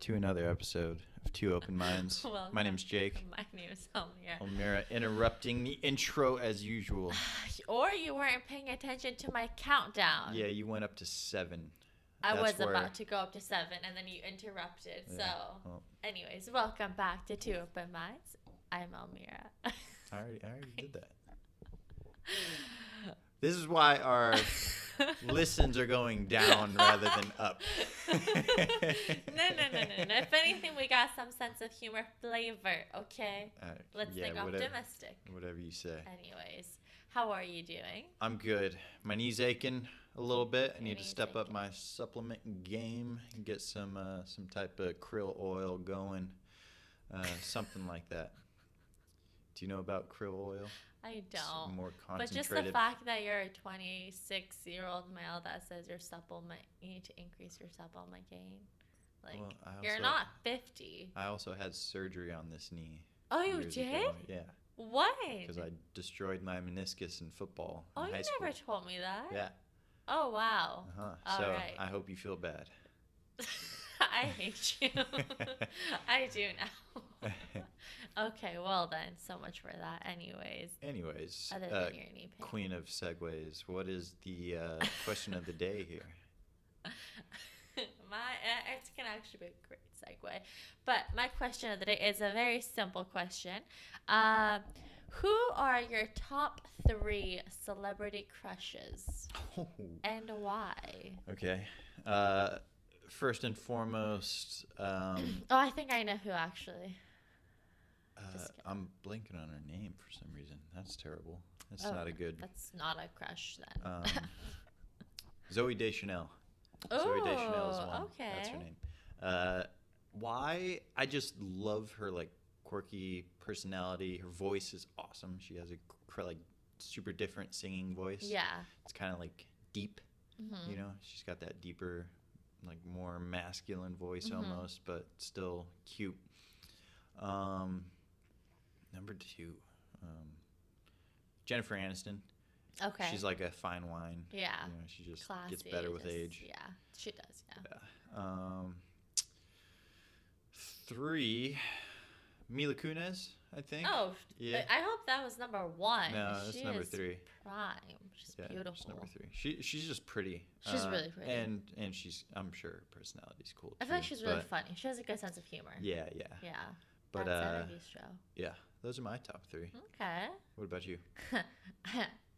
To another episode of Two Open Minds. My Welcome. name's Jake. My name is Almira. Almira interrupting the intro as usual. Or you weren't paying attention to my countdown. Yeah, you went up to seven. I That's was where- about to go up to seven, and then you interrupted. Yeah, So, well. anyways, welcome back to Two Open Minds. I'm Almira. I already, I already did that. This is why our listens are going down rather than up. no, no, no, no, no. If anything, we got some sense of humor flavor, okay? Uh, Let's yeah, think whatever, optimistic. whatever you say. Anyways, how are you doing? I'm good. My knee's aching a little bit. I need to step up my supplement game and get some uh, some type of krill oil going, uh, something like that. Do you know about krill oil? I don't. more But just the concentrated. fact that you're a 26 year old male that says your supplement, you need to increase your supplement gain. Like, Well, I you're also- not 50. I also had surgery on this knee. Oh, you years did? ago. Yeah, What? because I destroyed my meniscus in football. Oh, in you high never school. told me that. Yeah. Oh, wow. Uh-huh. All so right. I hope you feel bad. I hate you. I do now. Okay, well then, so much for that. Anyways, Anyways, other uh, your knee pain. queen of segues, what is the uh, question of the day here? my uh, it can actually be a great segue but my question of the day is a very simple question um, who are your top three celebrity crushes and why okay. Uh, first and foremost, um, oh i think i know who actually uh, I'm blanking on her name for some reason. That's terrible. That's Oh, not a good. that's not a crush then Um, Zooey Deschanel. Zooey Deschanel is Oh, one. okay That's her name. Uh, why? I just love her like quirky personality. Her voice is awesome. She has a cr- like super different singing voice. yeah It's kind of like deep. Mhm. You know, she's got that deeper, like more masculine voice Mhm. almost, but still cute. Um, number two, um, Jennifer Aniston. okay She's like a fine wine. yeah You know, she just classy gets better with just- age. yeah she does yeah Yeah. Um, three, Mila Kunis, I think. oh yeah. i hope that was number one No, that's She number three. prime she's Yeah, beautiful she's number three. She she's just pretty. She's Uh, really pretty. and and she's I'm sure her personality's cool. I feel like she's really funny. She has a good sense of humor. Yeah, yeah. Yeah. But That's uh, show. yeah, those are my top three. Okay. What about you?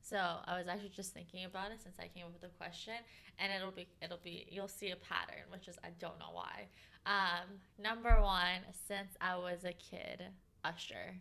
so I was actually just thinking about it since I came up with the question, and it'll be it'll be you'll see a pattern, which is I don't know why. Um, number one, since I was a kid, Usher,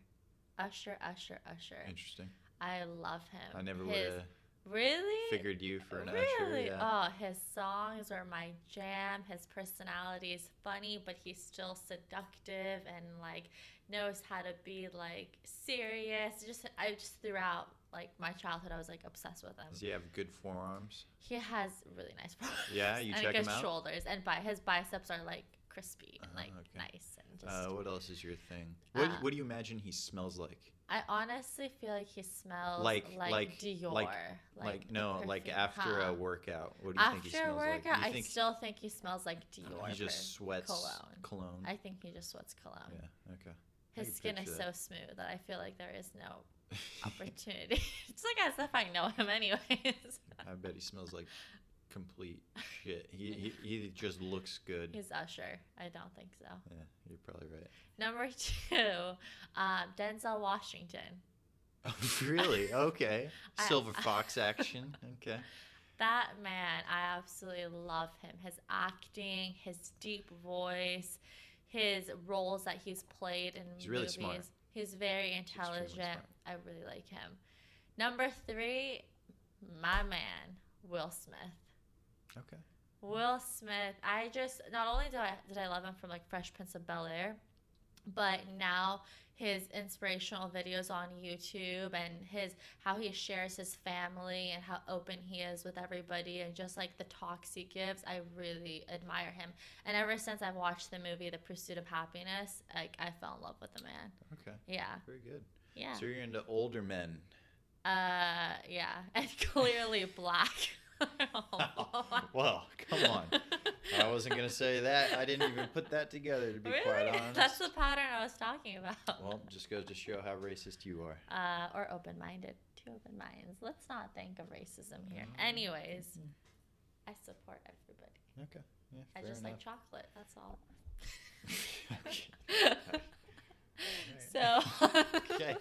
Usher, Usher, Usher. Interesting. I love him. I never would have really figured you for an really? usher. Yeah. Oh, his songs are my jam. His personality is funny, but he's still seductive and like knows how to be like serious. Just I just throughout like my childhood, I was like obsessed with him. Does he have good forearms? He has really nice bros. Yeah, you and check good him out? shoulders, and by his biceps are like crispy and Oh, like okay. nice and just. Uh, what else is your thing? What, Uh, what do you imagine he smells like? I honestly feel like he smells Like- like like- Dior. like- like, Like, no, like after Huh. a workout. What do you think he smells a like? workout, You I still think he smells like Dior. he just sweats cologne. cologne. I think he just sweats cologne. yeah. Okay. I His skin is so smooth that I feel like there is no opportunity. it's like as if I know him anyways. I bet he smells like complete shit. He, he he just looks good. He's Usher. I don't think so. Yeah, you're probably right. Number two, um, Denzel Washington. Oh, really? Okay. I- Silver Fox action. Okay. That man, I absolutely love him. His acting, his deep voice, his roles that he's played in He's really movies. smart. He's very intelligent. I really like him. Number three, my man, Will Smith. Okay. Will Smith, I just not only did I did I love him from like Fresh Prince of Bel Air, but now his inspirational videos on YouTube and his how he shares his family and how open he is with everybody and just like the talks he gives, I really admire him. And ever since I've watched the movie The Pursuit of Happiness, like I fell in love with the man. Okay. Yeah, Very good. yeah, So you're into older men. uh, yeah, and clearly black. well, come on. I wasn't gonna say that. I didn't even put that together to be really? quite honest. That's the pattern I was talking about. Well, just goes to show how racist you are. Uh, or open-minded. Two open minds. Let's not think of racism here. Mm. Anyways, I support everybody. Okay. Yeah, I just like chocolate. That's all. So. okay.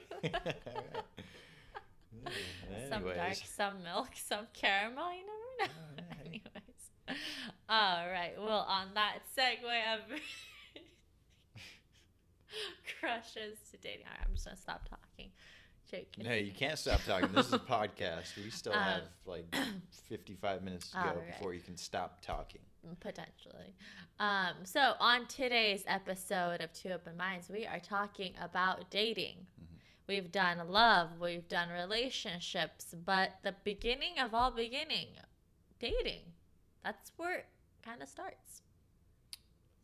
Some dark, some milk, some caramel. You know. Oh, yeah, hey. Anyways, all right. Well, on that segue of crushes to dating, right, I'm just gonna stop talking. Joking. No, you can't stop talking. This is a podcast. We still Um, have like 55 minutes to go Alright. before you can stop talking. potentially. Um, so on today's episode of Two Open Minds, we are talking about dating. Mhm. We've done love, we've done relationships, but the beginning of all beginning, dating. That's where kind of starts.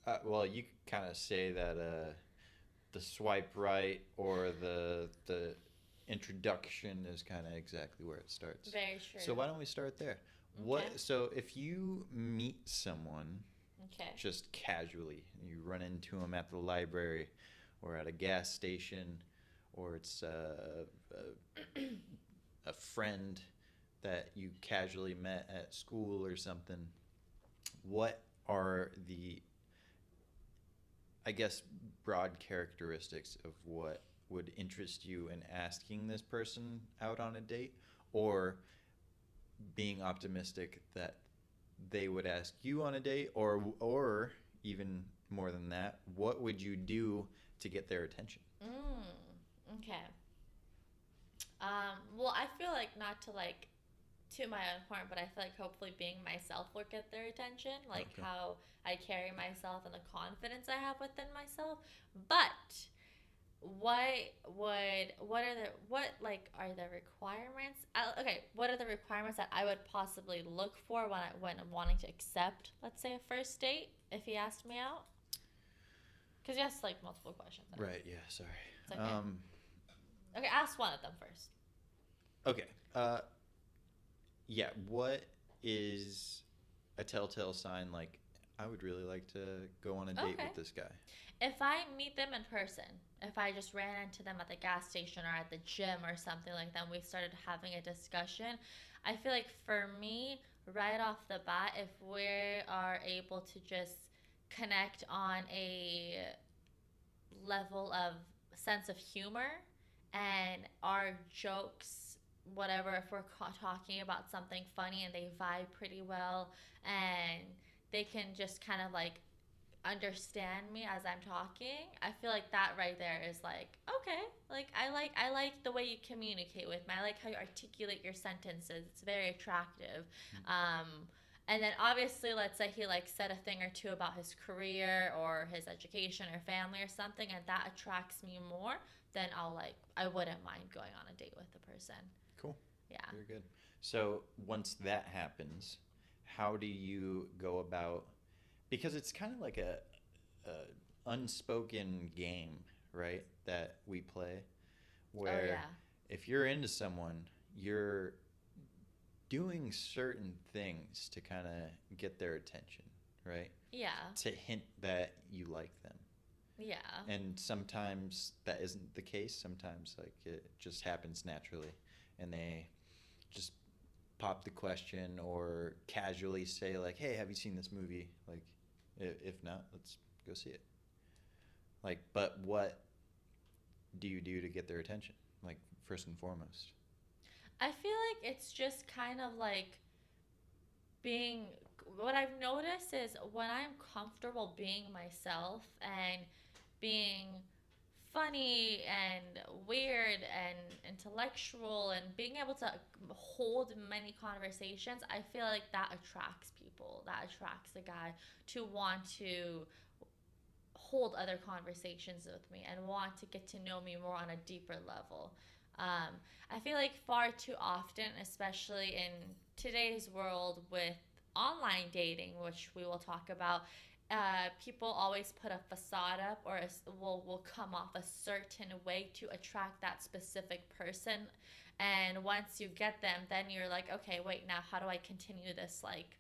Uh, well, you kind of say that uh, the swipe right or the the introduction is kind of exactly where it starts. Very true. So why don't we start there? What? Okay. So if you meet someone Okay. just casually, you run into them at the library, or at a gas station, or it's uh, a, a friend that you casually met at school or something. What are the, I guess, broad characteristics of what would interest you in asking this person out on a date, or being optimistic that they would ask you on a date? Or or even more than that what would you do to get their attention? Mm, okay. Um, well, I feel like not to like to my own horn, but I feel like hopefully being myself will get their attention, like Okay. how I carry myself and the confidence I have within myself. But what would what are the what like are the requirements? Okay, what are the requirements that I would possibly look for when I when I'm wanting to accept, let's say, a first date if he asked me out? Because you asked like multiple questions. right yeah sorry It's okay. um Okay, ask one of them first. okay uh yeah what is a telltale sign like i would really like to go on a date Okay. with this guy If I meet them in person, if I just ran into them at the gas station or at the gym or something like that, and we started having a discussion, I feel like for me, right off the bat, if we are able to just connect on a level of sense of humor and our jokes whatever if we're ca- talking about something funny and they vibe pretty well and they can just kind of like understand me as I'm talking, I feel like that right there is like, okay, like I like I like the way you communicate with me. I like how you articulate your sentences. It's very attractive. Um and then obviously let's say he like said a thing or two about his career or his education or family or something and that attracts me more, then I'll like I wouldn't mind going on a date with the person. Cool Yeah. very good so once that happens how do you go about because it's kind of like a, a unspoken game right that we play oh, where oh yeah. if you're into someone you're doing certain things to kind of get their attention right Yeah. to hint that you like them Yeah. and sometimes that isn't the case sometimes like it just happens naturally and they just pop the question or casually say like hey have you seen this movie? Like if not let's go see it. Like but what do you do to get their attention? Like first and foremost. I feel like it's just kind of like being what I've noticed is when I'm comfortable being myself and being funny and weird and intellectual and being able to hold many conversations, I feel like that attracts people. That attracts a guy to want to hold other conversations with me and want to get to know me more on a deeper level. Um, I feel like far too often, especially in today's world with online dating, which we will talk about, uh, people always put a facade up or a will will come off a certain way to attract that specific person, And once you get them, then you're like, okay, wait, now how do I continue this like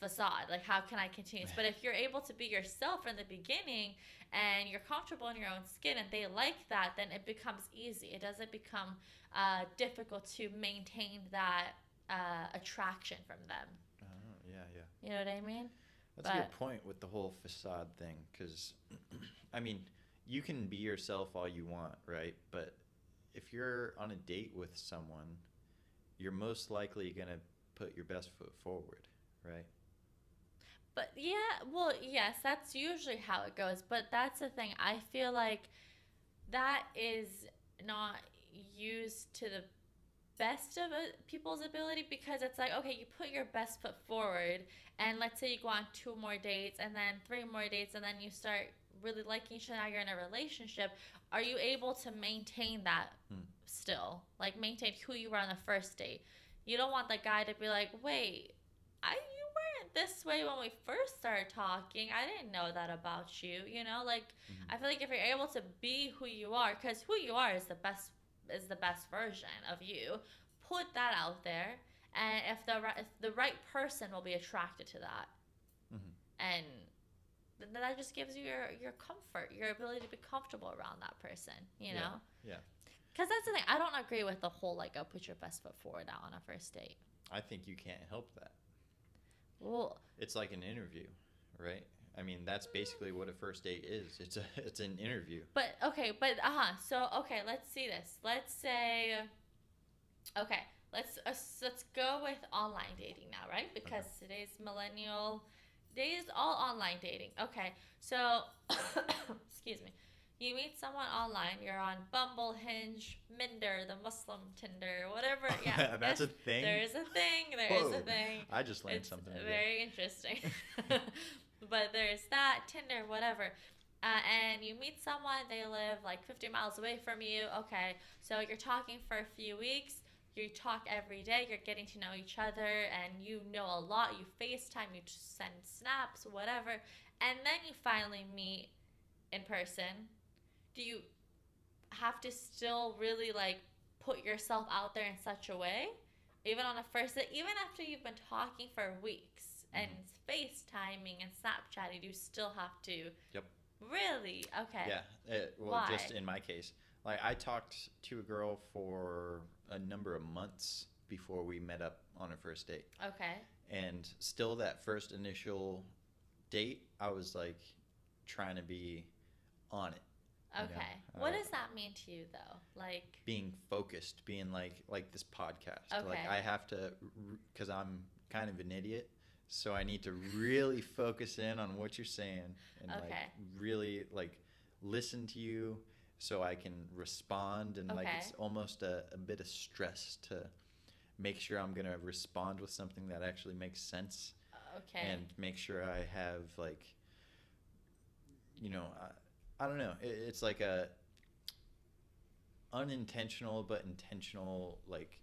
facade? Like, how can I continue this? But if you're able to be yourself from the beginning and you're comfortable in your own skin and they like that, then it becomes easy. It doesn't become uh, difficult to maintain that uh, attraction from them. Oh, yeah, yeah. You know what I mean? That's a good point with the whole facade thing, because, I mean, you can be yourself all you want, right? But if you're on a date with someone, you're most likely gonna put your best foot forward, right? But yeah, well, yes, that's usually how it goes. But that's the thing. I feel like that is not used to the best of a, people's ability because it's like, okay, you put your best foot forward, and let's say you go on two more dates, and then three more dates, and then you start really liking each other. Now you're in a relationship. Are you able to maintain that Hmm. still? Like maintain who you were on the first date. You don't want the guy to be like, wait, I you weren't this way when we first started talking. I didn't know that about you. You know, like Mhm. I feel like if you're able to be who you are, because who you are is the best is the best version of you. Put that out there, and if the right if the right person will be attracted to that, Mhm. and then that just gives you your your comfort, your ability to be comfortable around that person. You know. yeah. Because that's the thing. I don't agree with the whole like, oh, put your best foot forward out on a first date. I think you can't help that. Well, It's like an interview, right? I mean, that's basically what a first date is. It's a it's an interview. But okay, but uh huh. So okay, let's see this. Let's say, okay, let's uh, let's go with online dating now, right? Because today's millennial days all online dating. Okay, so excuse me. You meet someone online. You're on Bumble, Hinge, Minder, the Muslim Tinder, whatever. Yeah, That's a thing? There is a thing. There is Whoa. a thing. I just learned it's something. very interesting. but there's that Tinder, whatever. Uh, and you meet someone, they live like 50 miles away from you. Okay, so you're talking for a few weeks. You talk every day. You're getting to know each other, and you know a lot. You FaceTime, you send snaps, whatever, and then you finally meet in person. Do you have to still really like put yourself out there in such a way even on a first date, even after you've been talking for weeks and FaceTiming and Snapchatting, you still have to. Yep. Really? Okay. Yeah. It, well, Why? just in my case, like I talked to a girl for a number of months before we met up on a first date, Okay. and still that first initial date, I was like trying to be on it, Okay. Yeah, what uh, does that mean to you though? Like, being focused, being like like this podcast. Okay. Like I have to, because I'm kind of an idiot. So I need to really focus in on what you're saying and like really like listen to you so I can respond and like it's almost a, a bit of stress to make sure I'm gonna respond with something that actually makes sense okay. and make sure I have like you know I, I don't know. It, it's like a unintentional but intentional like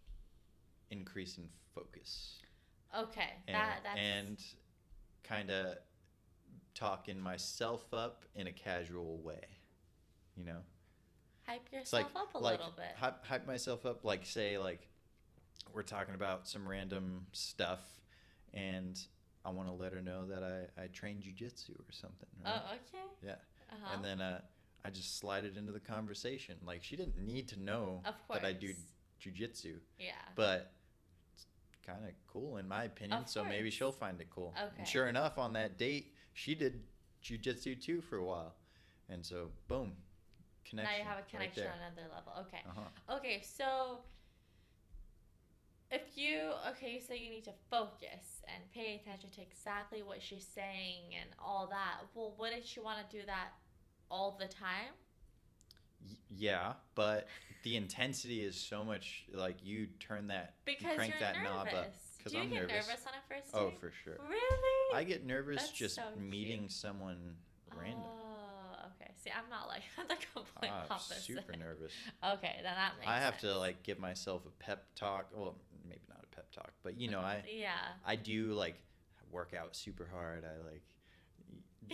increase in focus okay. and, that that's and kind of talking myself up in a casual way you know hype yourself like up a like little bit. Hype, hype myself up like say like we're talking about some random stuff and I want to let her know that I, I train jujitsu or something. Right? Oh, okay. Yeah. Uh-huh. And then uh, I just slide it into the conversation. Like she didn't need to know of that I do jujitsu, Yeah. but kind of cool in my opinion. Of so maybe she'll find it cool. Okay. And sure enough, on that date, she did jujitsu too for a while, and so boom, connection. now you have a connection there. on another level. Okay. Uh-huh. Okay, so if you okay, you say you need to focus and pay attention to exactly what she's saying and all that. Well, wouldn't you want to do that all the time? Yeah, but the intensity is so much like you turn that you Because crank you're that nervous. knob up. 'cause do you I'm get nervous. nervous on a first oh, date? Oh, for sure. Really? I get nervous That's just so cute. meeting someone random. Oh, okay. See, I'm not like I'm the complete I'm opposite. super nervous. Okay, then that makes. I have sense. to like give myself a pep talk. Well, maybe not a pep talk, but you know, I Yeah. I do like work out super hard. I like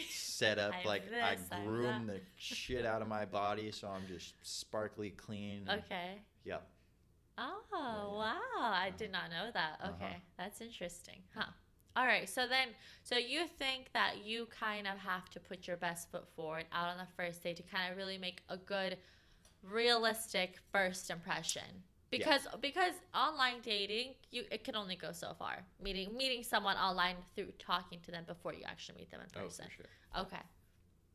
set up I'm like I this, I'm groom the shit out of my body so I'm just sparkly clean. Okay. Yep. Oh, yeah. wow. I did Uh-huh. not know that. Uh-huh. Okay. That's interesting. Huh. All right. So then, so you think that you kind of have to put your best foot forward out on the first date to kind of really make a good, realistic first impression. Because because online dating, you it can only go so far. Meeting meeting someone online through talking to them before you actually meet them in Oh, person. for sure. Okay.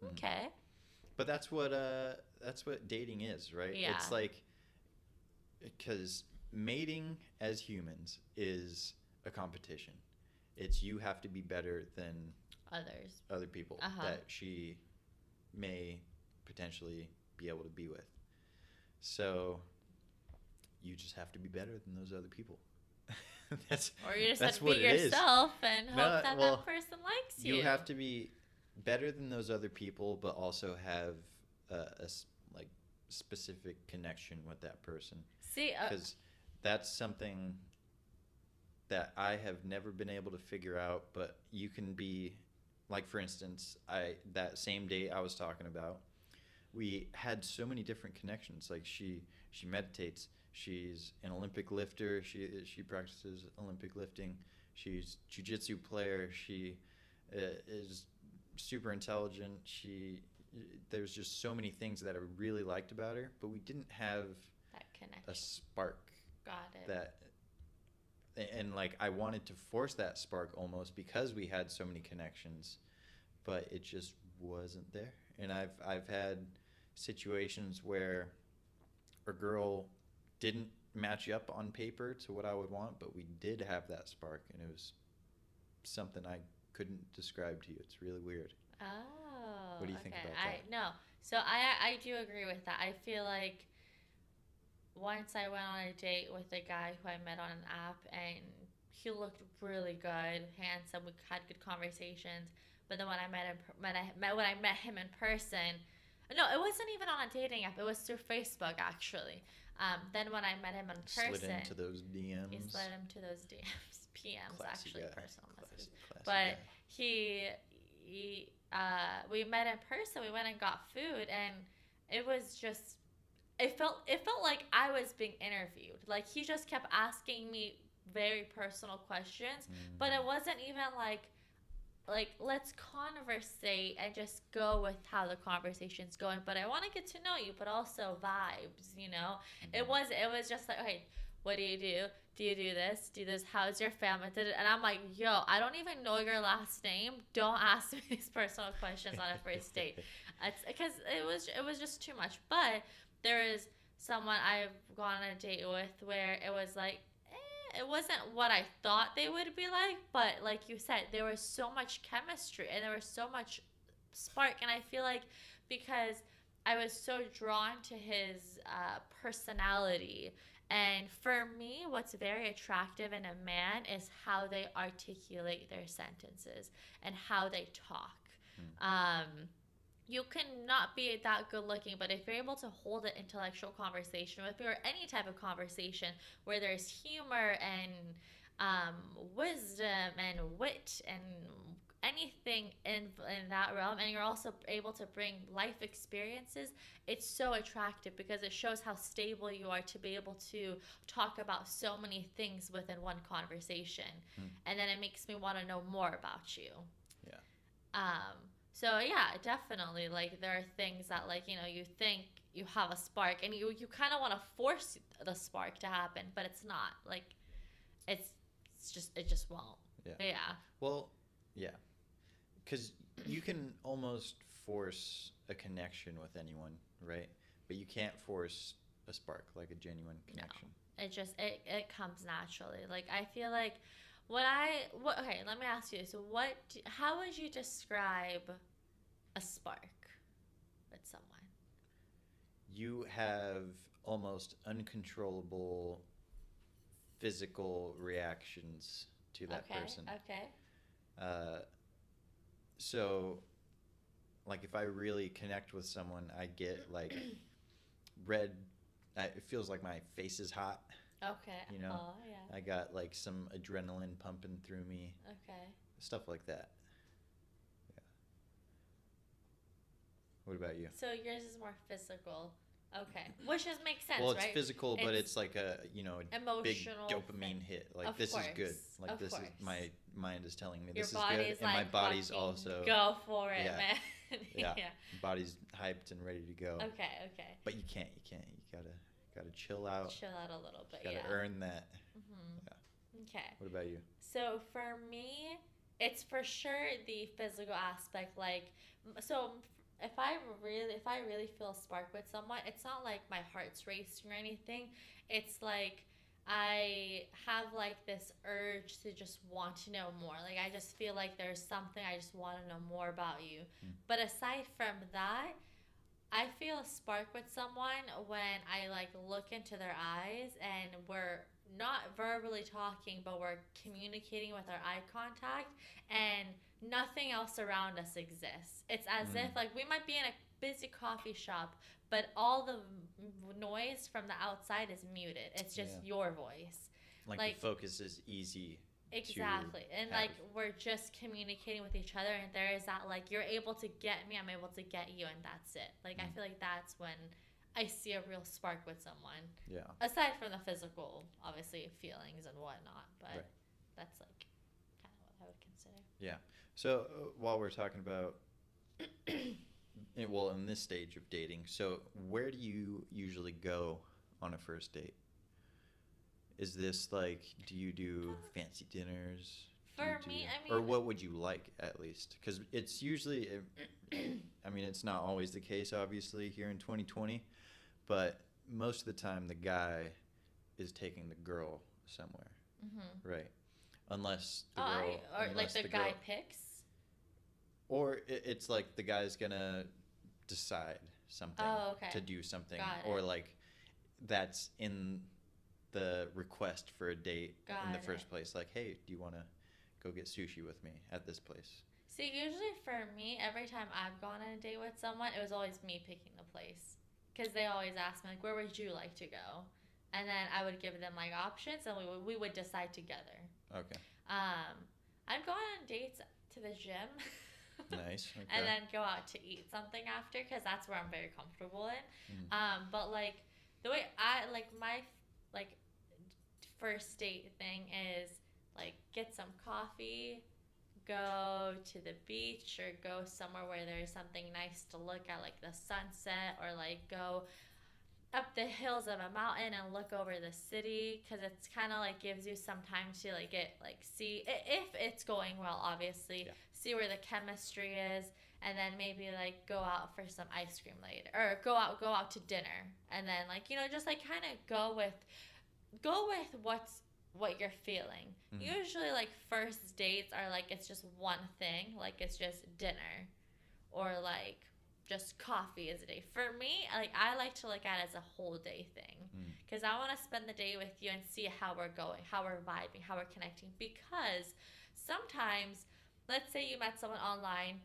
Mhm. Okay. But that's what uh that's what dating is, right? Yeah. It's like because mating as humans is a competition. It's you have to be better than Others. other people Uh-huh. that she may potentially be able to be with. So you just have to be better than those other people. that's Or you just have to what be yourself and hope No, that well, that person likes you. you have to be better than those other people but also have a like specific connection with that person See, uh, because that's something that i have never been able to figure out but you can be like for instance i that same day i was talking about we had so many different connections like she she meditates she's an olympic lifter. She she practices olympic lifting. She's jiu-jitsu player. She uh, is super intelligent. She there's just so many things that i really liked about her but we didn't have that a spark Got it. that and like I wanted to force that spark almost because we had so many connections but it just wasn't there. And I've I've had situations where a girl didn't match up on paper to what I would want but we did have that spark and it was something I couldn't describe to you it's really weird Oh. What do you think okay. about I that? no. So I I do agree with that. I feel like once I went on a date with a guy who I met on an app and he looked really good, handsome, we had good conversations. But then when I met him when I met when I met him in person, no, it wasn't even on a dating app. It was through Facebook actually. Um, then when I met him in person, slid into those DMs he slid him to those DMs, PMs Classy actually, guy. personal messages Classy- classy but guy. he, he uh, we met in person. We went and got food, and it was just it felt it felt like I was being interviewed. Like he just kept asking me very personal questions, but it Mm. wasn't even like like let's conversate and just go with how the conversation's going. But I want to get to know you, but also vibes. You know, it Mhm. was it was just like okay what do you do? Do you do this? Do this? How's your family? And i'm like yo i don't even know your last name. Don't ask me these personal questions on a first date. It's because it was it was just too much. But there is someone i've gone on a date with where it was like it wasn't what i thought they would be like but like you said there was so much chemistry and there was so much spark and i feel like because I was so drawn to his uh, personality. And for me, what's very attractive in a man is how they articulate their sentences and how they talk. Um, you cannot be that good looking, but if you're able to hold an intellectual conversation with me or any type of conversation where there's humor and um, wisdom and wit and anything in in that realm and you're also able to bring life experiences it's so attractive because it shows how stable you are to be able to talk about so many things within one conversation Hmm. and then it makes me want to know more about you Yeah. um so yeah definitely like there are things that like you know you think you have a spark and you you kind of want to force the spark to happen but it's not like it's it's just it just won't Yeah. yeah Well, yeah, because you can almost force a connection with anyone, right? But you can't force a spark, like a genuine No. connection. it just it, it comes naturally like i feel like what i what okay let me ask you So what do, how would you describe a spark with someone You have almost uncontrollable physical reactions to that okay person. okay Uh, so, like, if I really connect with someone, I get like red. I, it feels like my face is hot. Okay You know, oh yeah I got like some adrenaline pumping through me, okay stuff like that. Yeah. What about you? so yours is more physical Okay, which is makes sense, well, it's right? physical, but It's it's like a you know a big Emotional dopamine thing. hit. Like Of this is good. course, Like of this course. is my mind is telling me Your this is good, and my body's also go for it, yeah. man. Yeah. yeah. body's hyped and ready to go. Okay. Okay. But you can't. You can't. You gotta gotta chill out. Chill out a little bit. gotta yeah. earn that. hmm Okay. What about you? So for me, it's for sure the physical aspect. Like, so if I really, if I really feel a spark with someone, it's not like my heart's racing or anything. It's like I have like this urge to just want to know more. Like I just feel like there's something I just want to know more about you. Mm. But aside from that, I feel a spark with someone when I like look into their eyes and we're not verbally talking, but we're communicating with our eye contact and nothing else around us exists. It's as Mm. if like we might be in a busy coffee shop, but all the noise from the outside is muted. It's just Yeah. your voice. Like, Like- the focus is easy. Exactly. And have- like we're just communicating with each other and there is that like you're able to get me, I'm able to get you and that's it. Like I Mm. feel like that's when I see a real spark with someone. Yeah. Aside from the physical, obviously feelings and whatnot, but Right. that's like kind of what I would consider. Yeah. So uh, while we're talking about, well, in this stage of dating, so where do you usually go on a first date? Is this like, do you do fancy dinners? Do For me, do- I or what would you like at least? Because it's usually, eh, I mean, it's not always the case, obviously, here in 2020, but most of the time the guy is taking the girl somewhere, Mm-hmm. right? Unless the Oh, girl, I, or like unless the, girl- guy picks. or it, it's like the guy's gonna decide something Oh, okay. to do something, Got or like that's in the request for a date in the Got first place. Like, hey, do you want to go get sushi with me at this place? See, usually for me, every time I've gone on a date with someone, it was always me picking the place. Because they always ask me, like, where would you like to go? And then I would give them, like, options, and we would, we would decide together. Okay, Um, I've gone on dates to the gym. nice. Okay. and then go out to eat something after, because that's where I'm very comfortable in. Mhm. Um, but, like, the way I, like, my, like, first date thing is, like, get some coffee, go to the beach or go somewhere where there's something nice to look at, like the sunset, or like go up the hills of a mountain and look over the city because it's kind of like gives you some time to like get like see if it's going well obviously Yeah. see where the chemistry is and then maybe like go out for some ice cream later or go out go out to dinner and then like you know just like kind of go with go with what's what you're feeling Mhm. usually like first dates are like it's just one thing like it's just dinner or like just coffee as a day for me like i like to look at it as a whole day thing Mm. because i want to spend the day with you and see how we're going how we're vibing how we're connecting because sometimes let's say you met someone online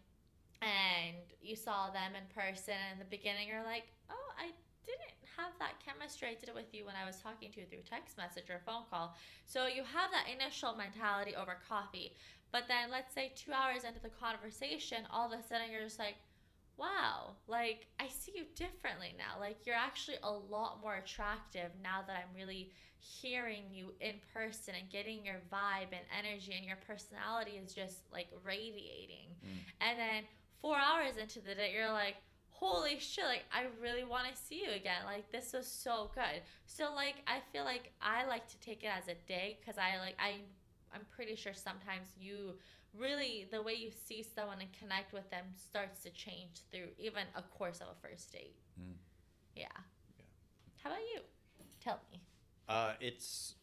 and you saw them in person and in the beginning you're like oh i didn't have that chemistry i did it with you when i was talking to you through text message or phone call. So you have that initial mentality over coffee. But then let's say two hours into the conversation all of a sudden you're just like wow like i see you differently now. Like you're actually a lot more attractive now that i'm really hearing you in person and getting your vibe and energy and your personality is just like radiating. Mm. and then four hours into the day you're like holy shit like i really want to see you again like this was so good so like i feel like i like to take it as a day because i like i i'm pretty sure sometimes you really the way you see someone and connect with them starts to change through even a course of a first date Mm. yeah Yeah. how about you tell me Uh, it's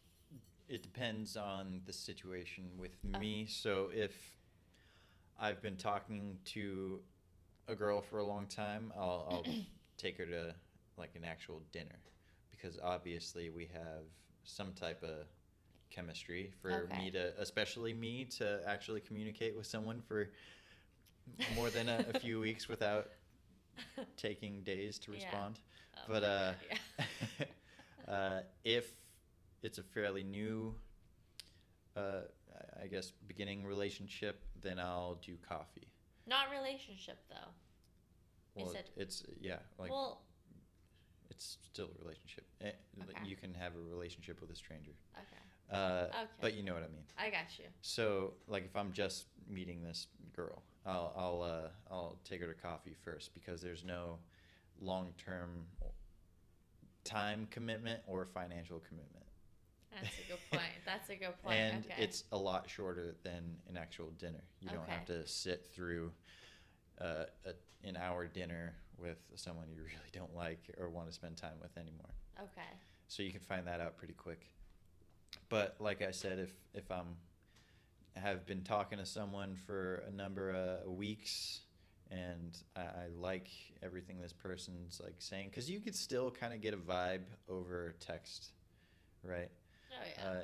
it depends on the situation with Okay. me. So if I've been talking to a girl for a long time, I'll, I'll take her to like an actual dinner because obviously we have some type of chemistry for Okay. me to, especially me, to actually communicate with someone for more than a, a few weeks without taking days to Yeah. respond. Oh But, uh, yeah. uh, if it's a fairly new, uh, I guess, beginning relationship, then I'll do coffee. Not relationship though You Well, said- it's yeah, like well it's still a relationship. Eh, Okay. You can have a relationship with a stranger. Okay. Uh, Okay. But you know what I mean. I got you. So, like, if I'm just meeting this girl, I'll I'll uh, I'll take her to coffee first because there's no long term time commitment or financial commitment. That's a good point. That's a good point. and okay. it's a lot shorter than an actual dinner. You don't have to sit through uh, a, an hour dinner with someone you really don't like or want to spend time with anymore. okay. So you can find that out pretty quick. But like I said, if if I'm have been talking to someone for a number of weeks and I, I like everything this person's like saying, because you could still kind of get a vibe over text, right? Oh yeah. Uh,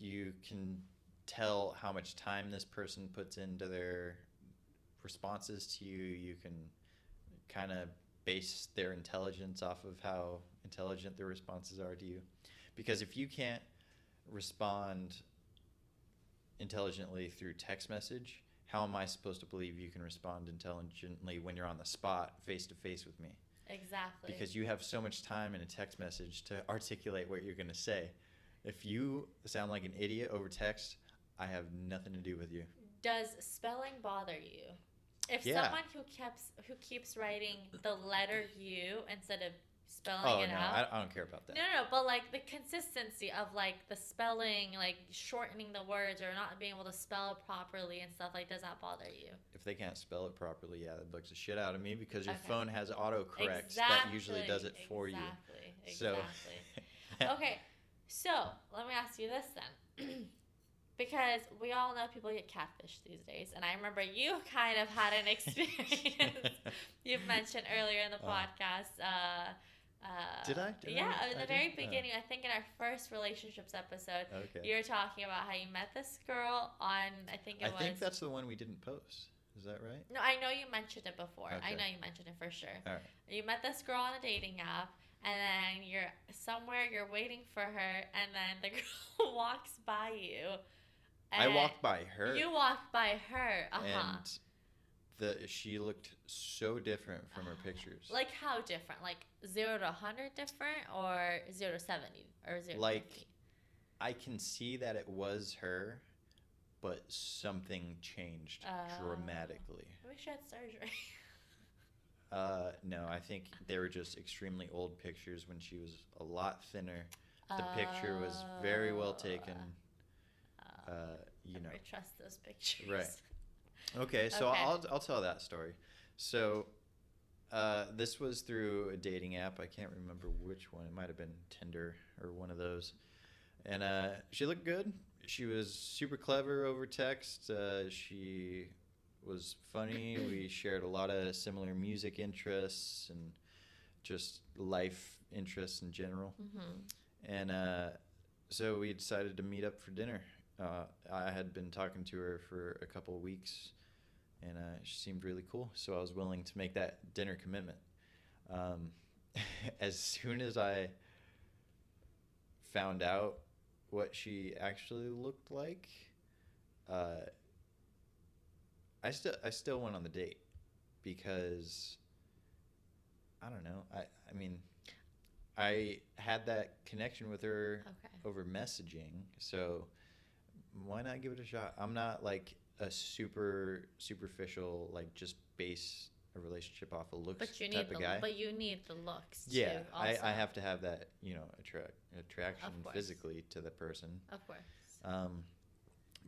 you can tell how much time this person puts into their responses to you. You can kind of base their intelligence off of how intelligent their responses are to you. Because if you can't respond intelligently through text message, how am I supposed to believe you can respond intelligently when you're on the spot, face to face with me? exactly. because you have so much time in a text message to articulate what you're going to say. If you sound like an idiot over text, I have nothing to do with you. Does spelling bother you? If Yeah. someone who keeps who keeps writing the letter U instead of spelling Oh it no, out. I, I don't care about that. No, no, no, but like the consistency of like the spelling, like shortening the words or not being able to spell properly and stuff, like does that bother you? If they can't spell it properly, yeah, that bugs the shit out of me because your Okay. phone has autocorrects that usually does it for you. Exactly. So- Exactly. okay, so let me ask you this then. because we all know people get catfished these days, and I remember you kind of had an experience you've mentioned earlier in the Oh. podcast. Uh, uh, Did I? Did I? yeah, in I the did? very Oh. beginning, I think in our first relationships episode, okay. you were talking about how you met this girl on, I think it I was. think that's the one we didn't post. Is that right? No, I know you mentioned it before. I know you mentioned it for sure. Right. You met this girl on a dating app, and then you're somewhere, you're waiting for her, and then the girl walks by you. I walked by her. You walked by her. Uh huh. and the she looked so different from her pictures. Like how different? Like zero to hundred different, or zero to seventy, or zero Like- 50? I can see that it was her, but something changed Oh. dramatically. Maybe she had surgery. Uh, no, I think they were just extremely old pictures when she was a lot thinner. The picture was very well taken. Oh, Uh, you know. I trust those pictures. Right. Okay, so Okay. I'll I'll tell that story. So, uh, this was through a dating app. I can't remember which one. It might have been Tinder or one of those. And uh, she looked good. She was super clever over text. Uh, she was funny. we shared a lot of similar music interests and just life interests in general. Mm-hmm. And uh, so we decided to meet up for dinner. Uh, I had been talking to her for a couple of weeks, and uh, she seemed really cool. So I was willing to make that dinner commitment. Um, as soon as I found out what she actually looked like, uh, I still I still went on the date because I don't know. I I mean, I had that connection with her Okay. over messaging, so why not give it a shot? I'm not like a super superficial like just base a relationship off of looks But you type need of the guy. but you need the looks yeah. I. I have to have that you know attract attraction physically to the person. Of course. Um,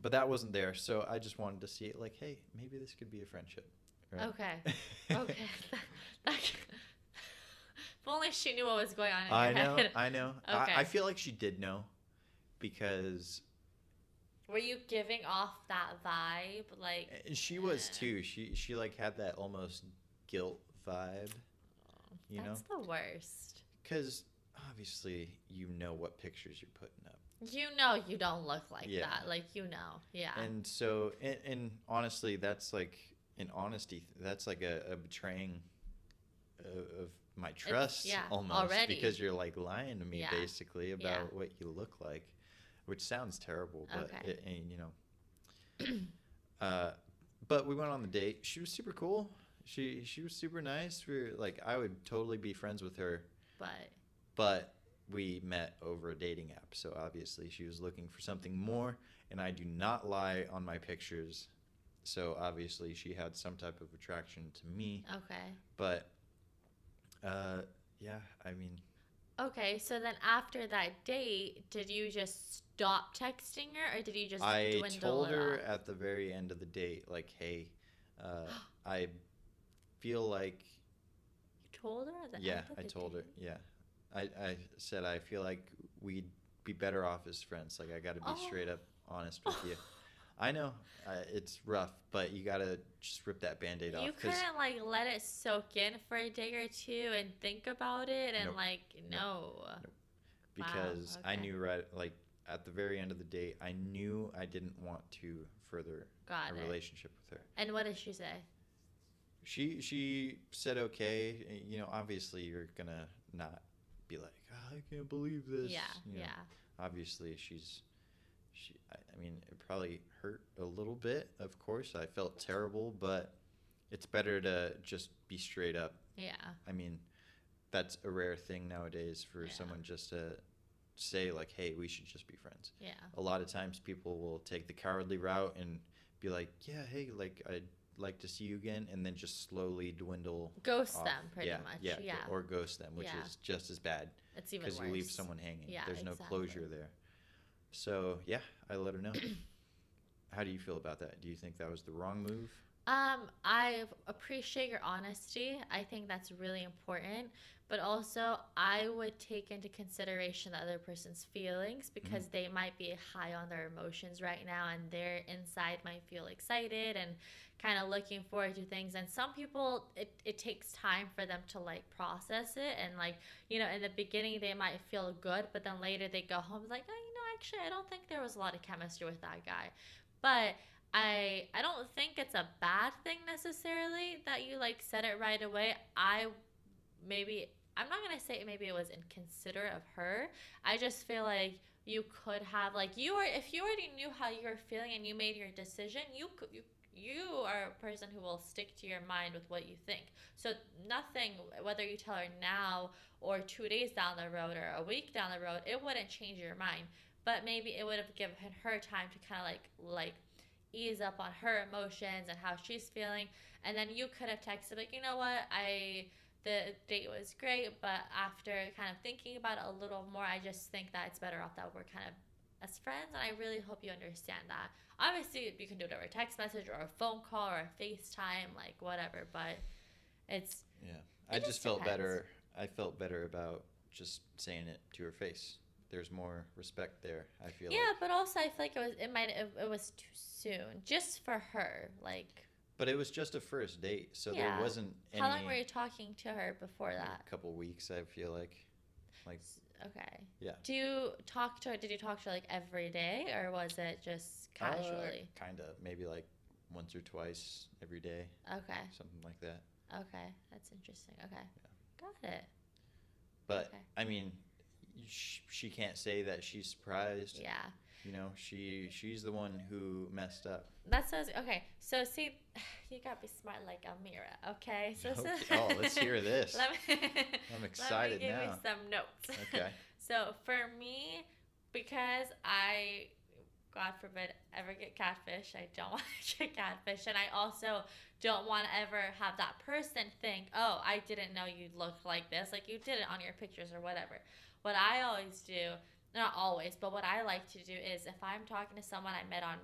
but that wasn't there, so I just wanted to see it like, hey, maybe this could be a friendship. Right? Okay. Okay. If only she knew what was going on I know. I know. Okay. I, I feel like she did know because Were you giving off that vibe? Like she was eh, too. She she like had that almost guilt vibe, you that's the worst. because obviously you know what pictures you're putting up, You know you don't look like Yeah. that. Like you know. Yeah. and so and, and honestly, that's like an honesty, that's like a, a betraying of, my trust yeah, almost already. because you're like lying to me Yeah. basically about Yeah. what you look like, which sounds terrible, but Okay. it, and, you know. uh, but we went on the date. She was super cool. She she was super nice. We were like I would totally be friends with her. But but we met over a dating app. So obviously she was looking for something more, and I do not lie on my pictures. So obviously she had some type of attraction to me. okay. But uh, yeah, I mean, Okay, so then after that date, did you just stop texting her, or did you just I dwindle told her off? at the very end of the date, like, hey, uh, I feel like You told her? At the yeah, end of I told her. Yeah, I, I said I feel like we'd be better off as friends. Like I got to be straight Oh. up honest with you. I know uh, it's rough, but you got to just rip that band-aid off. You couldn't like let it soak in for a day or two and think about it and Nope. like no. because I okay. knew right like at the very end of the day, I knew I didn't want to further Got a it. relationship with her. And what did she say? She she said okay. You know, obviously you're gonna not be like, oh, I can't believe this. yeah, you know. yeah. obviously she's she I, I mean it probably hurt a little bit of course i felt terrible but it's better to just be straight up Yeah. i mean that's a rare thing nowadays for Yeah. someone just to say like hey we should just be friends Yeah. a lot of times people will take the cowardly route and be like yeah hey like i'd like to see you again and then just slowly dwindle Ghost off. them pretty yeah, much. yeah Yeah. or ghost them which Yeah. is just as bad it's even because you leave someone hanging. Yeah, There's no closure there. So yeah, I let her know. How do you feel about that? Do you think that was the wrong move? Um, I appreciate your honesty. I think that's really important. But also, I would take into consideration the other person's feelings because they might be high on their emotions right now and their inside might feel excited and kind of looking forward to things. And some people, it, it takes time for them to like process it. And like, you know, in the beginning, they might feel good, but then later they go home like, oh, you know, actually, I don't think there was a lot of chemistry with that guy. But I I don't think it's a bad thing necessarily that you like said it right away. I maybe I'm not gonna say maybe it was inconsiderate of her. I just feel like you could have like you are if you already knew how you were feeling and you made your decision, you could you you are a person who will stick to your mind with what you think. So nothing, whether you tell her now or two days down the road or a week down the road, it wouldn't change your mind. But maybe it would have given her time to kind of like like ease up on her emotions and how she's feeling, and then you could have texted like, you know what, I the date was great, but after kind of thinking about it a little more, I just think that it's better off that we're kind of as friends, and I really hope you understand that. Obviously, you can do it over text message or a phone call or a FaceTime, like whatever, but it's Yeah, It I just just felt better. I felt better about just saying it to her face. There's more respect there. I feel yeah, like. but also I feel like it was it might it, it was too soon just for her. Like, But it was just a first date, so Yeah. there wasn't any. how long were you talking to her before that? A couple weeks, I feel like. Like Okay. Yeah. Do you talk to her? Did you talk to her like every day, or was it just casually? Uh, kind of, maybe like once or twice every day, okay. something like that. Okay. That's interesting. Okay. Got it. But Okay. I mean, sh- she can't say that she's surprised. Yeah. You know, she she's the one who messed up. That sounds okay. So see, you gotta be smart like Amira. Okay. So, so Oh, let's hear this. Let me, I'm excited let me give now. you some notes. Okay. So for me, because I, God forbid, ever get catfish, I don't want to get catfish, and I also don't want to ever have that person think, oh, I didn't know you looked like this, like you did it on your pictures or whatever. What I always do, not always, but what I like to do is if I'm talking to someone I met on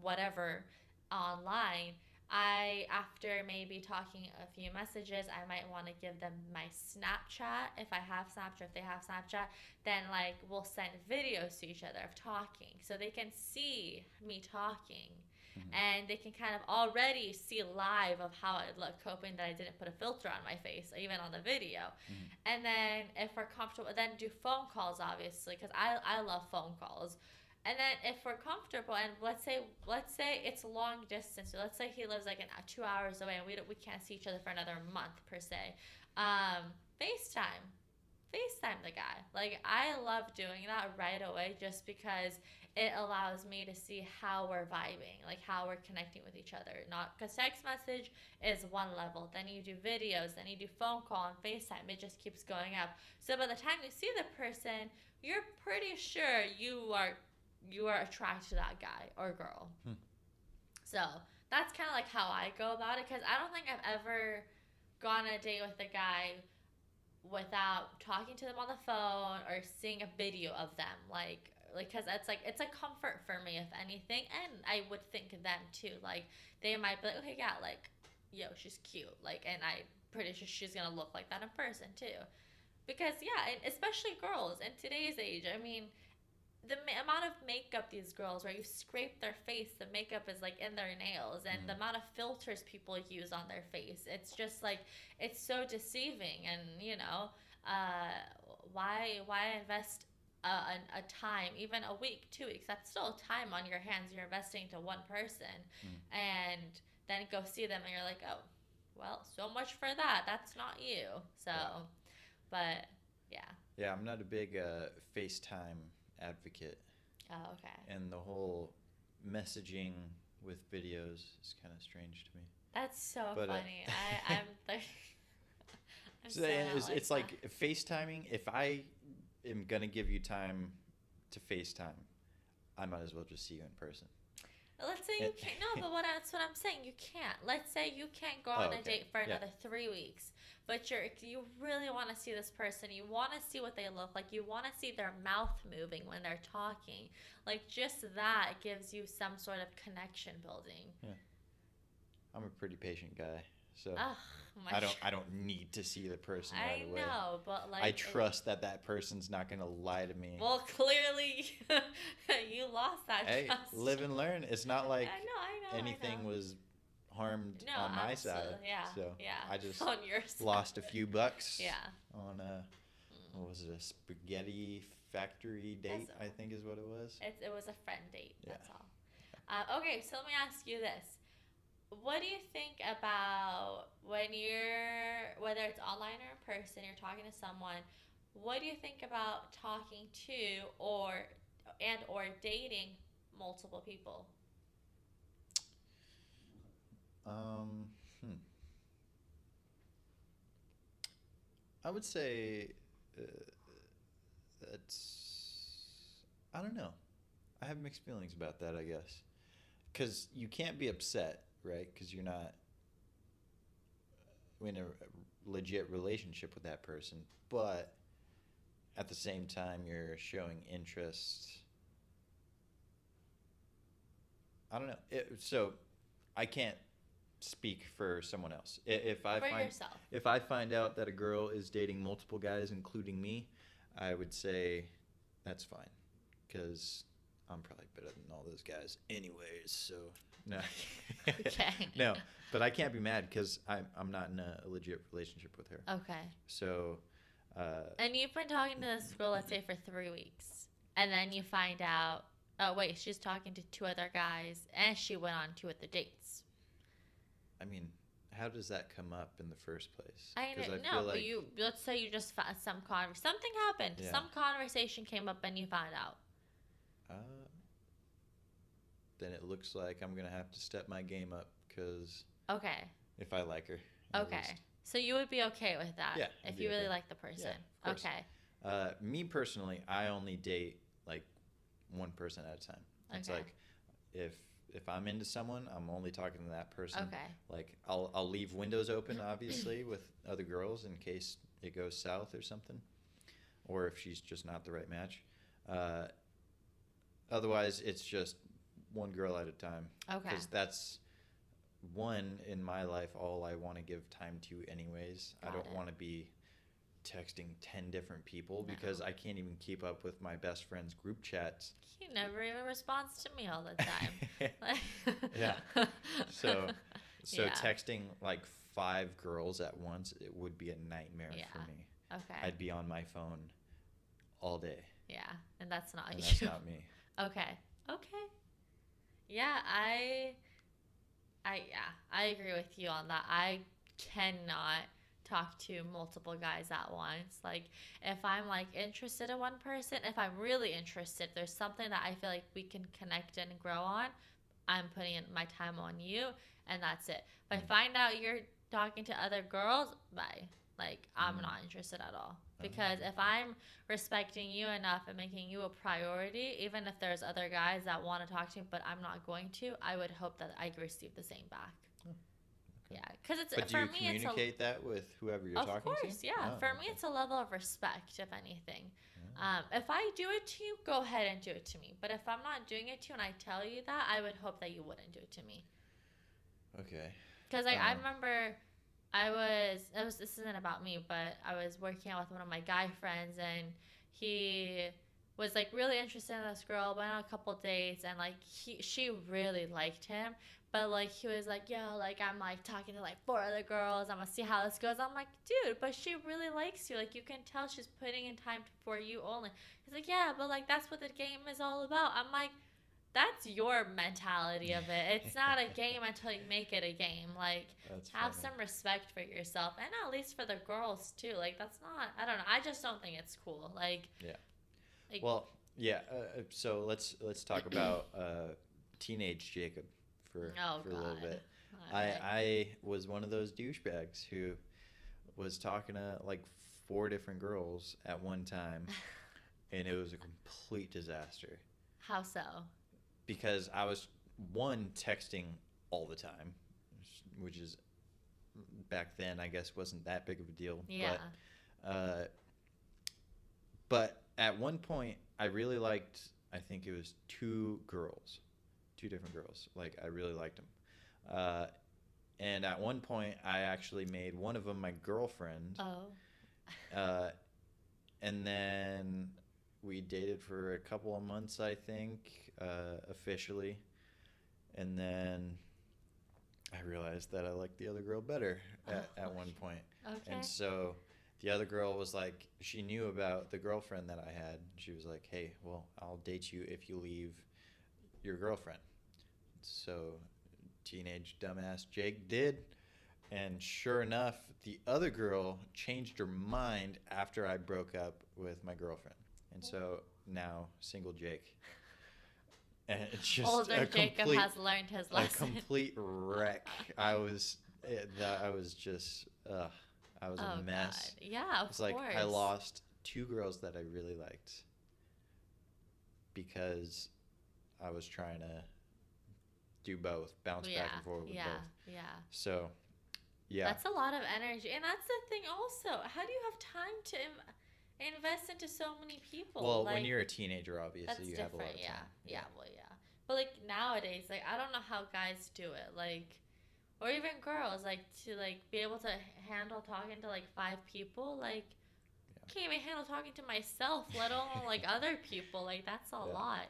whatever online. I, after maybe talking a few messages, I might want to give them my Snapchat if I have Snapchat, if they have Snapchat, then like we'll send videos to each other of talking so they can see me talking Mhm. and they can kind of already see live of how I look, hoping that I didn't put a filter on my face, even on the video. Mhm. And then if we're comfortable, then do phone calls, obviously, because I, I love phone calls. And then if we're comfortable, and let's say let's say it's long distance, so let's say he lives like an, uh, two hours away, and we don't, we can't see each other for another month per se. Um, FaceTime, FaceTime. The guy. Like I love doing that right away just because it allows me to see how we're vibing, like how we're connecting with each other. Not because text message is one level, then you do videos, then you do phone call and FaceTime. It just keeps going up. So by the time you see the person, you're pretty sure you are you are attracted to that guy or girl. Hmm. So that's kind of like how I go about it because I don't think I've ever gone on a date with a guy without talking to them on the phone or seeing a video of them like like because it's like it's a comfort for me if anything and i would think them too like they might be like okay yeah like yo she's cute like and i'm pretty sure she's gonna look like that in person too. Because yeah and especially girls in today's age i mean the ma- amount of makeup these girls where you scrape their face the makeup is like in their nails and the Mhm. amount of filters people use on their face it's just like it's so deceiving and you know uh, why why invest a, a, a time even a week two weeks that's still time on your hands you're investing to one person Mm. and then go see them and you're like oh well so much for that that's not you so Yeah. but yeah Yeah, I'm not a big uh, FaceTime advocate, oh okay and the whole messaging with videos is kind of strange to me. That's so But, uh, funny. I, I'm like. I'm So so it's, it's that. like FaceTiming. If I am gonna give you time to FaceTime, I might as well just see you in person. Let's say you can't. No, but what that's what I'm saying. You can't. Let's say you can't go Oh, on a okay. date for Yeah. another three weeks, but you're you really want to see this person. You want to see what they look like. You want to see their mouth moving when they're talking. Like just that gives you some sort of connection building. Yeah. I'm a pretty patient guy, so I don't I don't need to see the person I right away. know, but like I it- trust that that person's not gonna lie to me. Well, clearly you lost that hey, trust. live and learn. It's not like I know, I know, I anything was harmed no, on my side. Yeah, So yeah. I just on your side. lost a few bucks Yeah. on a what was it a spaghetti factory date? That's- I think is what it was. It, it was a friend date. Yeah. That's all. Uh, okay, so let me ask you this: What do you think about when you're whether it's online or in person, you're talking to someone? What do you think about talking to or and or dating multiple people? Um, hmm. I would say uh, that's. I don't know. I have mixed feelings about that. I guess because you can't be upset, right? Because you're not in a legit relationship with that person, but at the same time, you're showing interest. I don't know. It, so, I can't speak for someone else. If I For find yourself. if I find out that a girl is dating multiple guys, including me, I would say that's fine, because I'm probably better than all those guys, anyways. So no, Okay. no, but I can't be mad because I'm I'm not in a legit relationship with her. Okay. So, uh, And you've been talking to this girl, let's say, for three weeks, and then you find out, oh wait, she's talking to two other guys, and she went on two of the dates. I mean, how does that come up in the first place? I 'Cause know, feel no, but you let's say you just found some conver- something happened, Yeah. some conversation came up, and you found out. Uh, then it looks like I'm gonna have to step my game up because Okay, if I like her. okay, least. so you would be okay with that Yeah, if you really okay. like the person. of okay, Uh, me personally, I only date like one person at a time. It's Okay. like if if I'm into someone, I'm only talking to that person. okay, Like I'll I'll leave windows open, obviously, with other girls in case it goes south or something, or if she's just not the right match. Uh, otherwise, it's just one girl at a time okay, because that's one in my life all I want to give time to anyways. I don't want to be texting 10 different people No. because I can't even keep up with my best friend's group chats. he never even responds to me all the time. Yeah. So so Yeah. texting like five girls at once it would be a nightmare Yeah. for me. okay, I'd be on my phone all day. yeah, and that's not And you. that's not me. Okay. Okay. Yeah, I I yeah, I agree with you on that. I cannot talk to multiple guys at once. Like if I'm like interested in one person, if I'm really interested, there's something that I feel like we can connect and grow on. I'm putting in my time on you, and that's it. If I Mm. find out you're talking to other girls, bye. Like I'm Mm. not interested at all. Because if I'm respecting you enough and making you a priority, even if there's other guys that want to talk to you but I'm not going to, I would hope that I receive the same back. Okay. Yeah, because it's But do for you me, it's a communicate that with whoever you're talking to? Of course, yeah. Oh, For me, it's a level of respect, if anything. Oh. Um, if I do it to you, go ahead and do it to me. But if I'm not doing it to you and I tell you that, I would hope that you wouldn't do it to me. Okay. Because like I Um, remember, I was it was this isn't about me, but I was working out with one of my guy friends, and he was like really interested in this girl. Went on a couple dates, and like he she really liked him. But like he was like, yo, like I'm like talking to like four other girls. I'm gonna see how this goes. I'm like, dude, but she really likes you. Like you can tell she's putting in time for you only. He's like, yeah, but like that's what the game is all about. I'm like, that's your mentality of it. It's not a game until you make it a game. Like That's have funny. some respect for yourself and at least for the girls too. Like that's not. I don't know. I just don't think it's cool. Like Yeah. Like, Well, yeah. Uh, uh, so let's let's talk about uh, teenage Jacob for oh for god. a little bit. I I was one of those douchebags who was talking to like four different girls at one time, and it was a complete disaster How so? because I was one texting all the time, which is back then I guess wasn't that big of a deal. Yeah. But uh, but at one point, I really liked. I think it was two girls, two different girls. Like I really liked them. Uh, and at one point, I actually made one of them my girlfriend. oh. Uh, and then we dated for a couple of months, I think, uh, officially. And then I realized that I liked the other girl better at, Oh, at one point. Okay. And so the other girl was like, she knew about the girlfriend that I had. She was like, hey, well, I'll date you if you leave your girlfriend. So teenage dumbass Jake did. And sure enough, the other girl changed her mind after I broke up with my girlfriend. And so now single Jake. And it's just Older a Jacob complete, has learned his lesson. a complete wreck. I was, eh, that, I was just, ugh, I was oh a mess. god. Yeah, of It's like. I lost two girls that I really liked because I was trying to do both, bounce yeah, back and forth with yeah, both. yeah. So, yeah, That's a lot of energy, and that's the thing. Also, how do you have time to Im- invest into so many people? well, like, when you're a teenager, obviously you have a lot of yeah, time. yeah, well, yeah. But like nowadays, like I don't know how guys do it. Like, or even girls, like to like be able to handle talking to like five people. Like, Yeah. can't even handle talking to myself, let alone like other people. Like that's a Yeah. lot.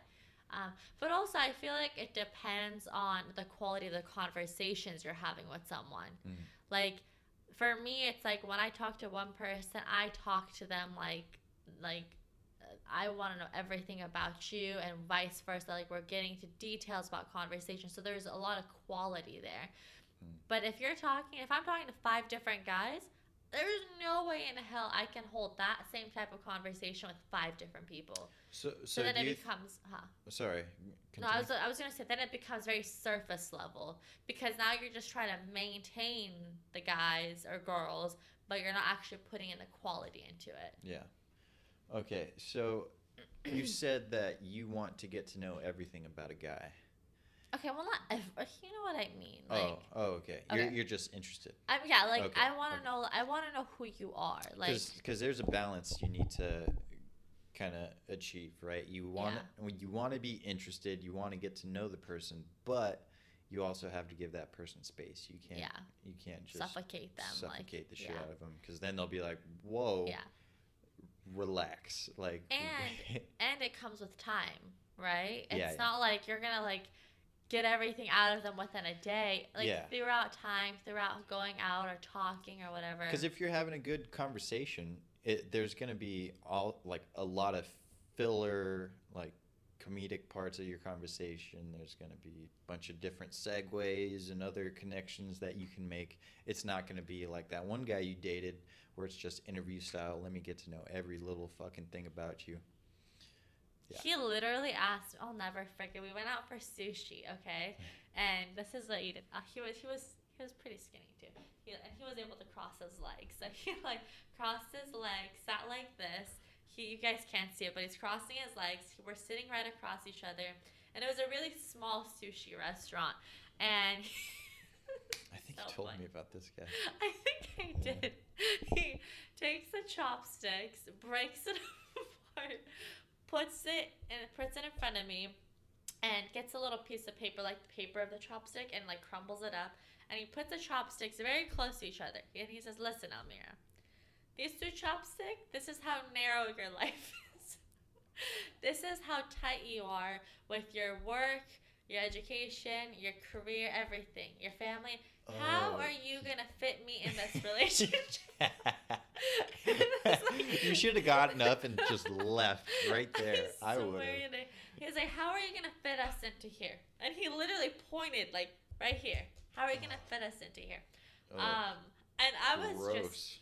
Um, but also, I feel like it depends on the quality of the conversations you're having with someone. Mhm. Like, for me, it's like when I talk to one person, I talk to them like, like, uh, I want to know everything about you, and vice versa. Like, we're getting to details about conversation, so there's a lot of quality there. Mm. But if you're talking, if I'm talking to five different guys, there's no way in hell I can hold that same type of conversation with five different people. So, So, so then it you? becomes, huh? sorry. No, I was. I was gonna say then it becomes very surface level because now you're just trying to maintain the guys or girls, but you're not actually putting in the quality into it. Yeah. Okay, so you said that you want to get to know everything about a guy. Okay, well not ev- uh, you know what I mean. Oh, like, oh, oh, okay. You're you're just interested. I'm yeah, like Okay, I want to okay. know. I want to know who you are. Like, because there's a balance you need to kind of achieve right you want when you want to be interested you want to get to know the person but you also have to give that person space you can't yeah, you can't just suffocate them. suffocate like, the shit yeah. out of them because then they'll be like whoa Yeah. relax like And and it comes with time, right? It's Yeah, yeah. not like you're gonna like get everything out of them within a day. Like Yeah. throughout time, throughout going out or talking or whatever. because if you're having a good conversation it, there's going to be all like a lot of filler like comedic parts of your conversation. There's going to be a bunch of different segues and other connections that you can make. It's not going to be like that one guy you dated where it's just interview style. Let me get to know every little fucking thing about you. Yeah. He literally asked, I'll never forget. We went out for sushi, okay? And this is what he did. Uh, he was he was he was pretty skinny too. He, and he was able to cross his legs. So he like crossed his legs, sat like this. He you guys can't see it, but he's crossing his legs. We're sitting right across each other. And it was a really small sushi restaurant. And I think so you told funny. me about this guy. I think I did. He takes the chopsticks, breaks it apart, puts it and puts it in front of me and gets a little piece of paper like the paper of the chopstick and like crumbles it up. And he puts the chopsticks very close to each other. And he says listen Amira these two chopsticks this is how narrow your life is. This is how tight you are with your work your education your career everything your family. How are you gonna fit me in this relationship you should have gotten up and just left right there. I, I would. He was like, "How are you gonna fit us into here?" And he literally pointed like right here. How are you gonna fit us into here? Oh, um, and I was gross. just,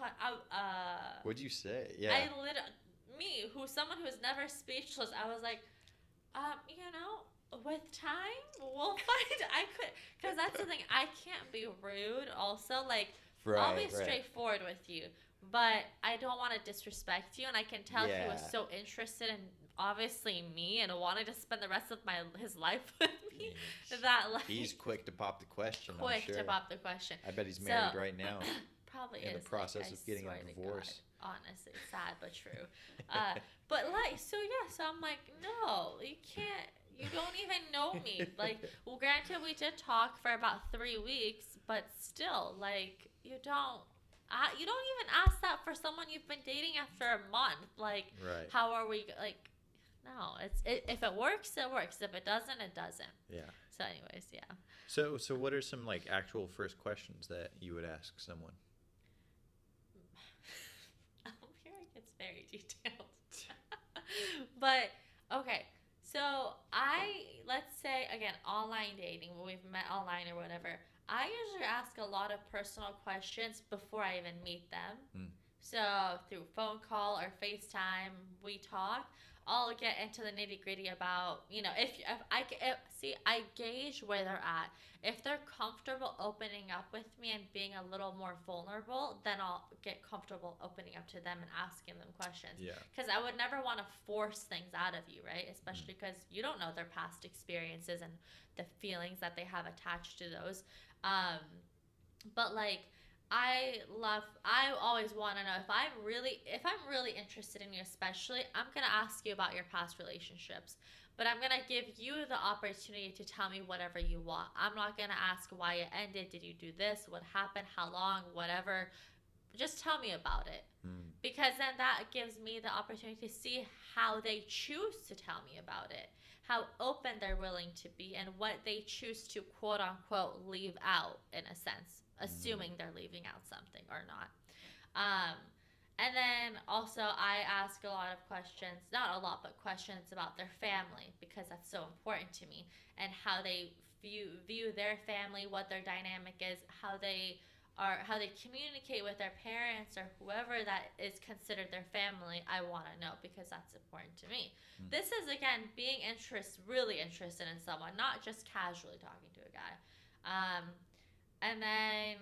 I, uh, What'd you say? Yeah. I literally, me, who someone who's never speechless, I was like, um, you know, with time we'll find. I could, because that's the thing. I can't be rude. Also, like, right, I'll be straightforward with you but I don't want to disrespect you, and I can tell yeah. he was so interested in obviously me and wanted to spend the rest of my his life with me yes. that like he's quick to pop the question. Quick sure. to pop the question. I bet he's married so, right now. Probably in is. the process like, of getting a divorce. God, honestly, sad but true. Uh, but like, so yeah, so I'm like, no, you can't. You don't even know me. Like, well, granted, we did talk for about three weeks, but still, like, you don't uh, you don't even ask that for someone you've been dating after a month. Like, right. how are we? Like, no. It's it, if it works, it works. If it doesn't, it doesn't. Yeah. So, anyways, yeah. So, so what are some like actual first questions that you would ask someone? I'm hearing it's very detailed. but okay, so I let's say again online dating when we've met online or whatever. I usually ask a lot of personal questions before I even meet them. Mm. So through phone call or FaceTime, we talk. I'll get into the nitty gritty about you know if, if I if, see I gauge where they're at. If they're comfortable opening up with me and being a little more vulnerable, then I'll get comfortable opening up to them and asking them questions. Yeah. Because I would never want to force things out of you, right? Especially because mm. you don't know their past experiences and the feelings that they have attached to those. Um, but like I love I always want to know if I'm really if I'm really interested in you especially I'm going to ask you about your past relationships but I'm going to give you the opportunity to tell me whatever you want. I'm not going to ask why it ended, did you do this, what happened, how long, whatever. Just tell me about it. Mm. Because then that gives me the opportunity to see how they choose to tell me about it how open they're willing to be and what they choose to quote unquote leave out in a sense, assuming they're leaving out something or not. Um, and then also, I ask a lot of questions, not a lot, but questions about their family because that's so important to me and how they view view their family, what their dynamic is, how they are how they communicate with their parents or whoever that is considered their family i want to know because that's important to me mm. this is again being interest really interested in someone not just casually talking to a guy um, and then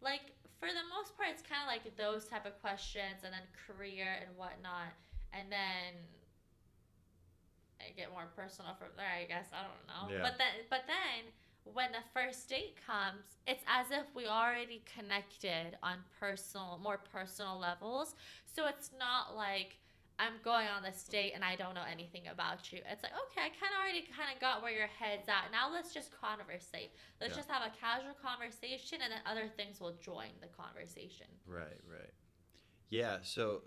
like for the most part it's kind of like those type of questions and then career and whatnot and then I get more personal from there i guess i don't know yeah. but then but then when the first date comes, it's as if we already connected on personal, more personal levels. So it's not like I'm going on this date and I don't know anything about you. It's like, okay, I kind of already kind of got where your head's at. Now let's just conversate. Let's yeah. just have a casual conversation and then other things will join the conversation. Right, right. Yeah, so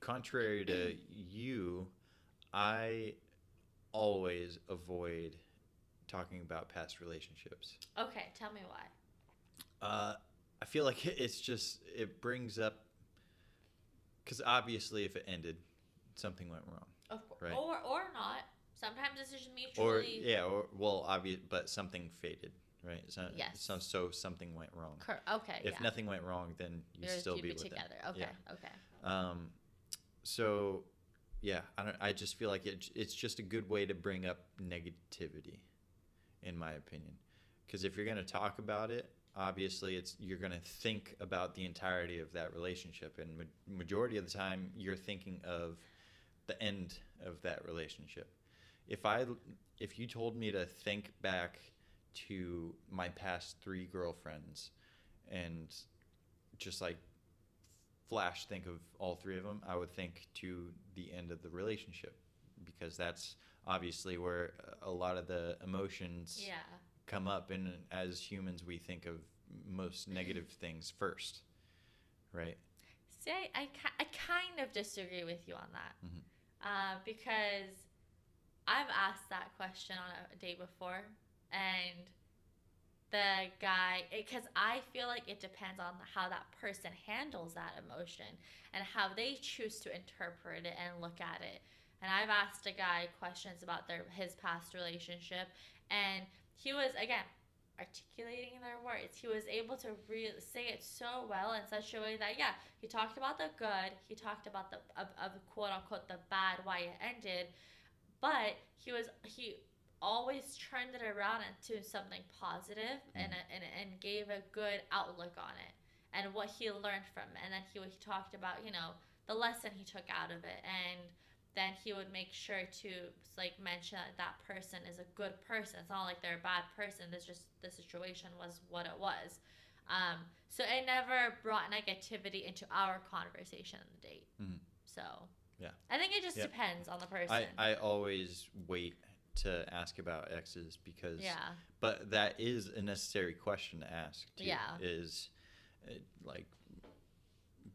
contrary to you, I always avoid talking about past relationships. Okay, tell me why. Uh, I feel like it's just it brings up because obviously if it ended, something went wrong. Of course, right? or or not. Sometimes it's just mutually. or yeah, or well, obvious, but something faded, right? So, Yes. So, so something went wrong. Cor- okay. If yeah. nothing went wrong, then you You're- still be, be with together. them. Okay. Yeah. Okay. Um, so, yeah, I don't. I just feel like it, it's just a good way to bring up negativity, in my opinion, because if you're going to talk about it, obviously it's you're going to think about the entirety of that relationship, and ma- majority of the time you're thinking of the end of that relationship. If I, if you told me to think back to my past three girlfriends, and just like flash think of all three of them, I would think to the end of the relationship because that's obviously where a lot of the emotions Yeah. come up and as humans we think of most negative things first. Right? See, I, I, I kind of disagree with you on that. Mhm. Uh, because I've asked that question on a date before, and the guy, because I feel like it depends on how that person handles that emotion and how they choose to interpret it and look at it. And I've asked a guy questions about their his past relationship, and he was again articulating their words. He was able to really say it so well in such a way that yeah, he talked about the good, he talked about the of, of quote unquote the bad, why it ended, but he was he always turned it around into something positive mm. and, and and gave a good outlook on it and what he learned from it. And then he, he talked about you know the lesson he took out of it and then he would make sure to like mention that that person is a good person. It's not like they're a bad person. It's just the situation was what it was. Um, so it never brought negativity into our conversation on the date. Mhm. So Yeah. I think it just depends on the person. I, I always wait to ask about exes because yeah, but that is a necessary question to ask too, Yeah. is uh, like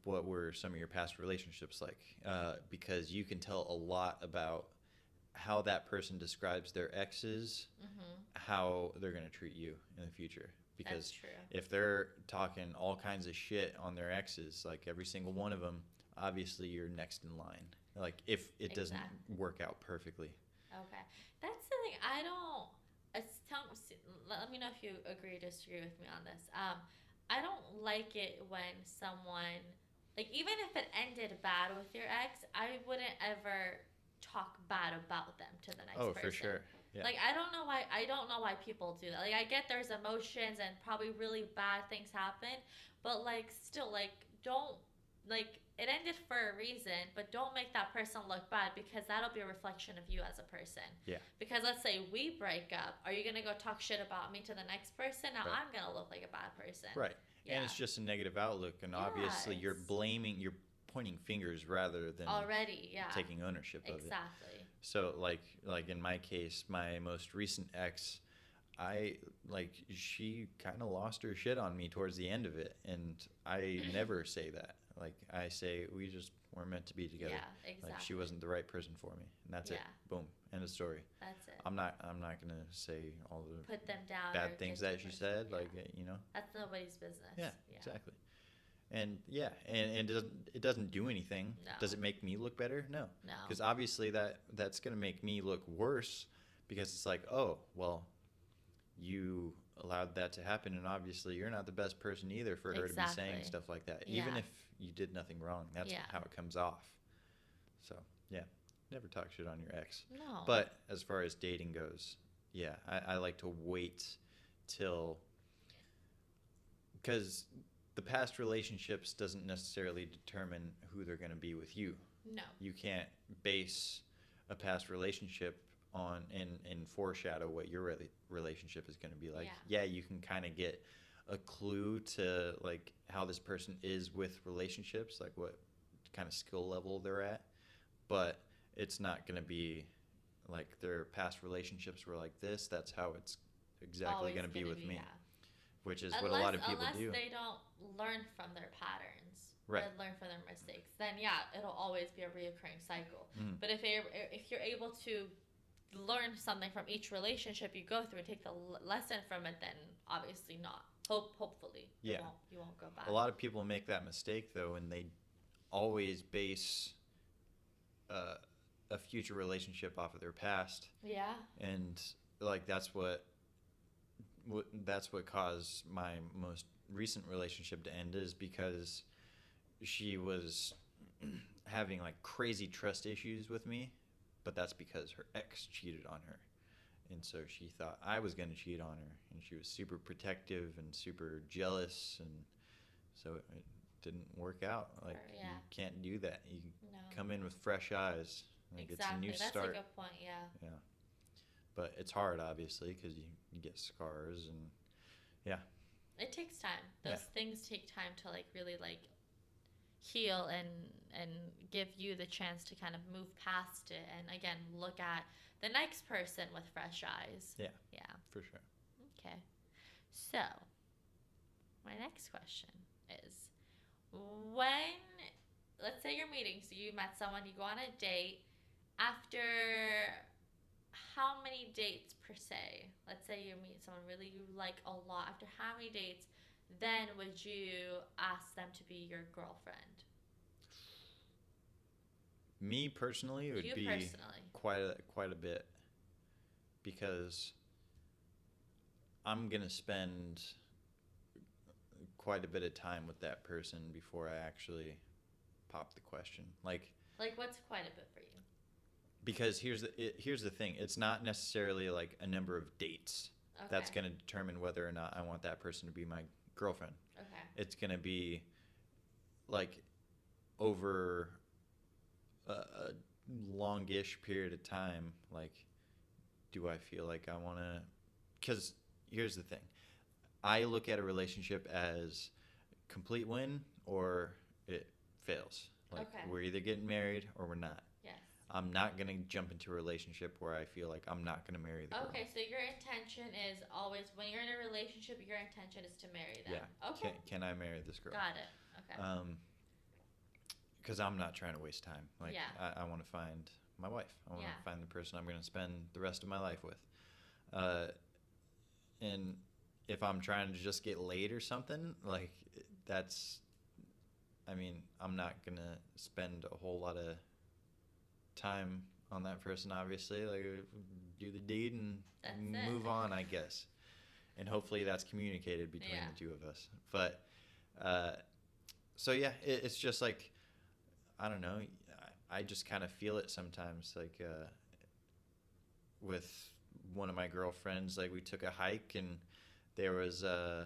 what were some of your past relationships like uh, because you can tell a lot about how that person describes their exes hmm how they're going to treat you in the future because if they're talking all kinds of shit on their exes like every single one of them obviously you're next in line like if it doesn't work out perfectly Okay, that's the thing. I don't. It's tell, let me know if you agree or disagree with me on this. Um, I don't like it when someone, like, even if it ended bad with your ex, I wouldn't ever talk bad about them to the next oh person. for sure yeah Like I don't know why I don't know why people do that. Like I get there's emotions and probably really bad things happen, but like still like don't like it ended for a reason, but don't make that person look bad because that'll be a reflection of you as a person. Yeah. Because let's say we break up, are you gonna go talk shit about me to the next person? Now Right. I'm gonna look like a bad person. right Yeah. and it's just a negative outlook and obviously you're blaming you're pointing fingers rather than already, yeah. taking ownership of it exactly. so like like in my case my most recent ex i like she kind of lost her shit on me towards the end of it and i never say that like i say we just weren't meant to be together Yeah, exactly. like she wasn't the right person for me and that's it Yeah. boom end of story That's it. i'm not i'm not gonna say all the Put them down. bad things that she said yeah. like you know that's nobody's business. yeah, exactly and yeah and, and it doesn't it doesn't do anything No. does it make me look better no No. because obviously that that's going to make me look worse because it's like oh well you allowed that to happen and obviously you're not the best person either for her to be saying stuff like that even if you did nothing wrong that's Yeah. how it comes off so yeah never talk shit on your ex No. but as far as dating goes yeah i, I like to wait till because the past relationships doesn't necessarily determine who they're going to be with you no. you can't base a past relationship on and and foreshadow what your rela- relationship is going to be like. Yeah. Yeah, you can kind of get a clue to like how this person is with relationships, like what kind of skill level they're at, but it's not going to be like their past relationships were like this. That's how it's exactly going to be with me, yeah. which is unless, what a lot of people unless do. Unless they don't learn from their patterns. Right. And learn from their mistakes. Then yeah, it'll always be a reoccurring cycle. Mhm. But if you're if you're able to learn something from each relationship you go through and take the lesson from it, then obviously not. Hope hopefully Yeah. you won't you won't go back. A lot of people make that mistake though, and they always base uh, a future relationship off of their past Yeah. and like that's what, what that's what caused my most recent relationship to end is because she was having like crazy trust issues with me but that's because her ex cheated on her and so she thought i was going to cheat on her and she was super protective and super jealous and so it, it didn't work out like yeah. you can't do that you No. come in with fresh eyes like exactly. it's a new That's start a good point. Yeah. yeah. But it's hard, obviously, because you, you get scars and yeah, It takes time. Those Yeah. things take time to like really like heal and and give you the chance to kind of move past it and again look at the next person with fresh eyes. Yeah. Yeah. for sure. Okay. So, my next question is when, let's say you're meeting, so you met someone, you go on a date, after how many dates per se? Let's say you meet someone really you like a lot, after how many dates, then would you ask them to be your girlfriend? Me personally, it would you be personally. quite a, quite a bit because I'm gonna spend quite a bit of time with that person before I actually pop the question. Like Like, what's quite a bit for you? Because here's the it, here's the thing. It's not necessarily like a number of dates Okay. that's gonna determine whether or not I want that person to be my girlfriend. Okay. it's gonna be like over a, a longish period of time like do i feel like i want to because here's the thing i look at a relationship as complete win or it fails like Okay. we're either getting married or we're not. I'm not gonna jump into a relationship where i feel like i'm not gonna marry the girl Okay, so your intention is always when you're in a relationship, your intention is to marry them. yeah Okay. can, can i marry this girl Got it. Okay. um because i'm not trying to waste time like Yeah. i, I want to find my wife i want to Yeah. find the person i'm going to spend the rest of my life with uh and if i'm trying to just get laid or something like that's i mean i'm not going to spend a whole lot of time on that person obviously like do the deed and That's it. move on i guess and hopefully that's communicated between Yeah. the two of us but uh, so yeah it, it's just like i don't know i, I just kind of feel it sometimes like uh, with one of my girlfriends like we took a hike and there was uh,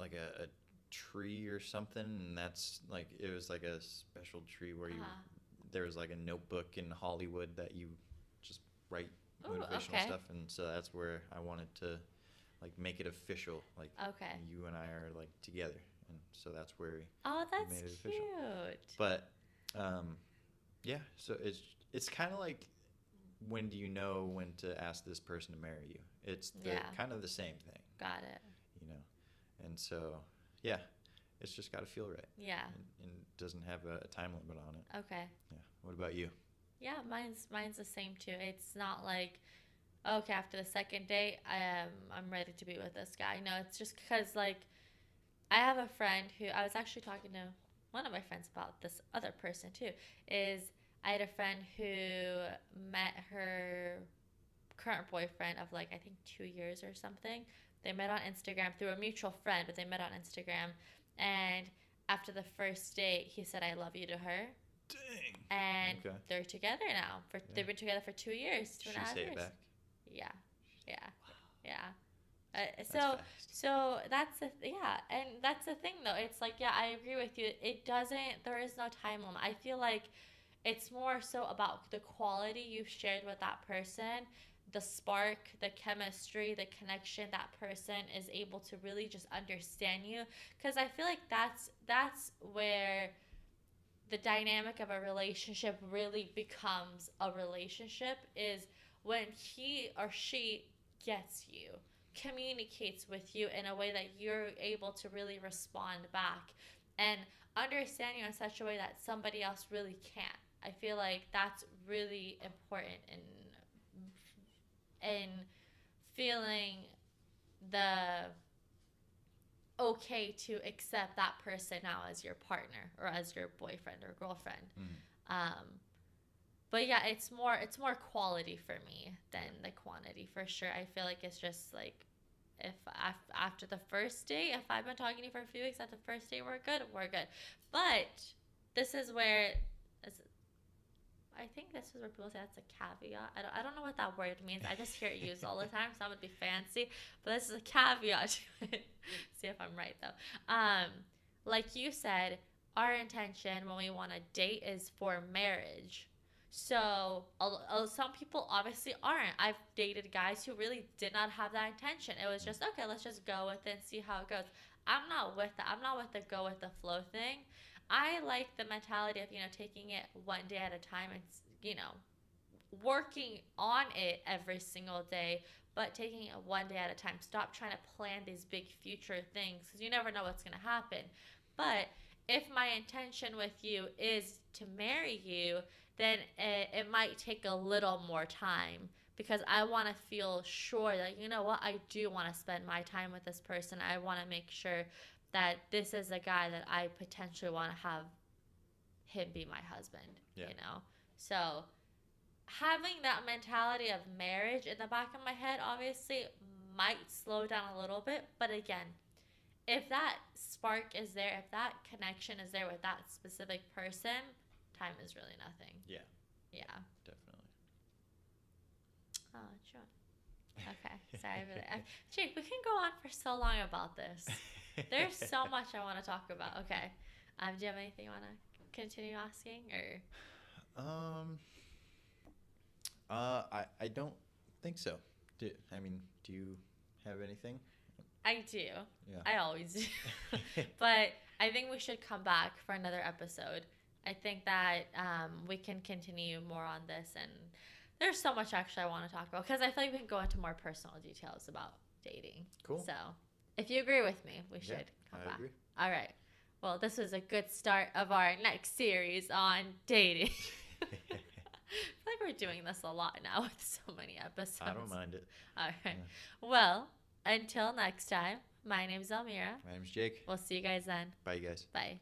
like a, a tree or something and that's like it was like a special tree where you Uh-huh. there was like a notebook in hollywood that you just write Ooh, motivational okay. stuff and so that's where i wanted to like make it official like Okay. you and i are like together and so that's where Oh, that's made it cute. official. but um yeah so it's it's kind of like when do you know when to ask this person to marry you it's the Yeah. kind of the same thing Got it. you know and so yeah it's just got to feel right Yeah. and, and doesn't have a, a time limit on it Okay. yeah what about you Yeah, mine's mine's the same too. It's not like okay after the second date, I am I'm ready to be with this guy. No, it's just because like I have a friend who I was actually talking to one of my friends about this other person too. Is I had a friend who met her current boyfriend of like I think two years or something. They met on Instagram through a mutual friend, but they met on Instagram, and after the first date, he said "I love you" to her dang and Okay. they're together now. For Yeah. they've been together for two years, two she and a half say years. it back Yeah, yeah, yeah. Uh, so fast. so that's the th- yeah, and that's the thing though. It's like yeah, I agree with you. It doesn't. There is no time limit. I feel like it's more so about the quality you've shared with that person, the spark, the chemistry, the connection that person is able to really just understand you. Because I feel like that's that's where the dynamic of a relationship really becomes a relationship is when he or she gets you communicates with you in a way that you're able to really respond back and understand you in such a way that somebody else really can't i feel like that's really important in in feeling the okay to accept that person now as your partner or as your boyfriend or girlfriend Mhm. Um, but yeah, it's more it's more quality for me than the quantity for sure. I feel like it's just like if af- after the first date, if I've been talking to you for a few weeks, at the first date we're good, we're good. But this is where I think this is where people say that's a caveat. I don't, I don't know what that word means. I just hear it used all the time, so I'm be fancy. But this is a caveat to it. See if I'm right though. Um, like you said, our intention when we want to date is for marriage. So uh, some people obviously aren't. I've dated guys who really did not have that intention. It was just okay. Let's just go with it and see how it goes. I'm not with that. I'm not with the go with the flow thing. I like the mentality of you know taking it one day at a time and you know working on it every single day, but taking it one day at a time. Stop trying to plan these big future things because you never know what's going to happen. But if my intention with you is to marry you, then it, it might take a little more time because I want to feel sure that, you know what, I do want to spend my time with this person. I want to make sure that this is a guy that I potentially want to have him be my husband, Yeah. you know? So having that mentality of marriage in the back of my head obviously might slow down a little bit, but again, if that spark is there, if that connection is there with that specific person, time is really nothing. Yeah. Yeah. Definitely. Oh, sure. Okay. Sorry. I, gee, we can go on for so long about this. There's so much I want to talk about. Okay. Um, do you have anything you want to continue asking, or Um. Uh, I I don't think so. Do, I mean, do you have anything? I do. Yeah. I always do. but I think we should come back for another episode. I think that um, we can continue more on this, and there's so much actually I want to talk about because I feel like we can go into more personal details about dating. Cool. So, if you agree with me, we Yeah, should come I back. agree. All right. Well, this was a good start of our next series on dating. I feel like we're doing this a lot now with so many episodes. I don't mind it. All right. Well, until next time, my name's Amira. My name's Jake. We'll see you guys then. Bye, you guys. Bye.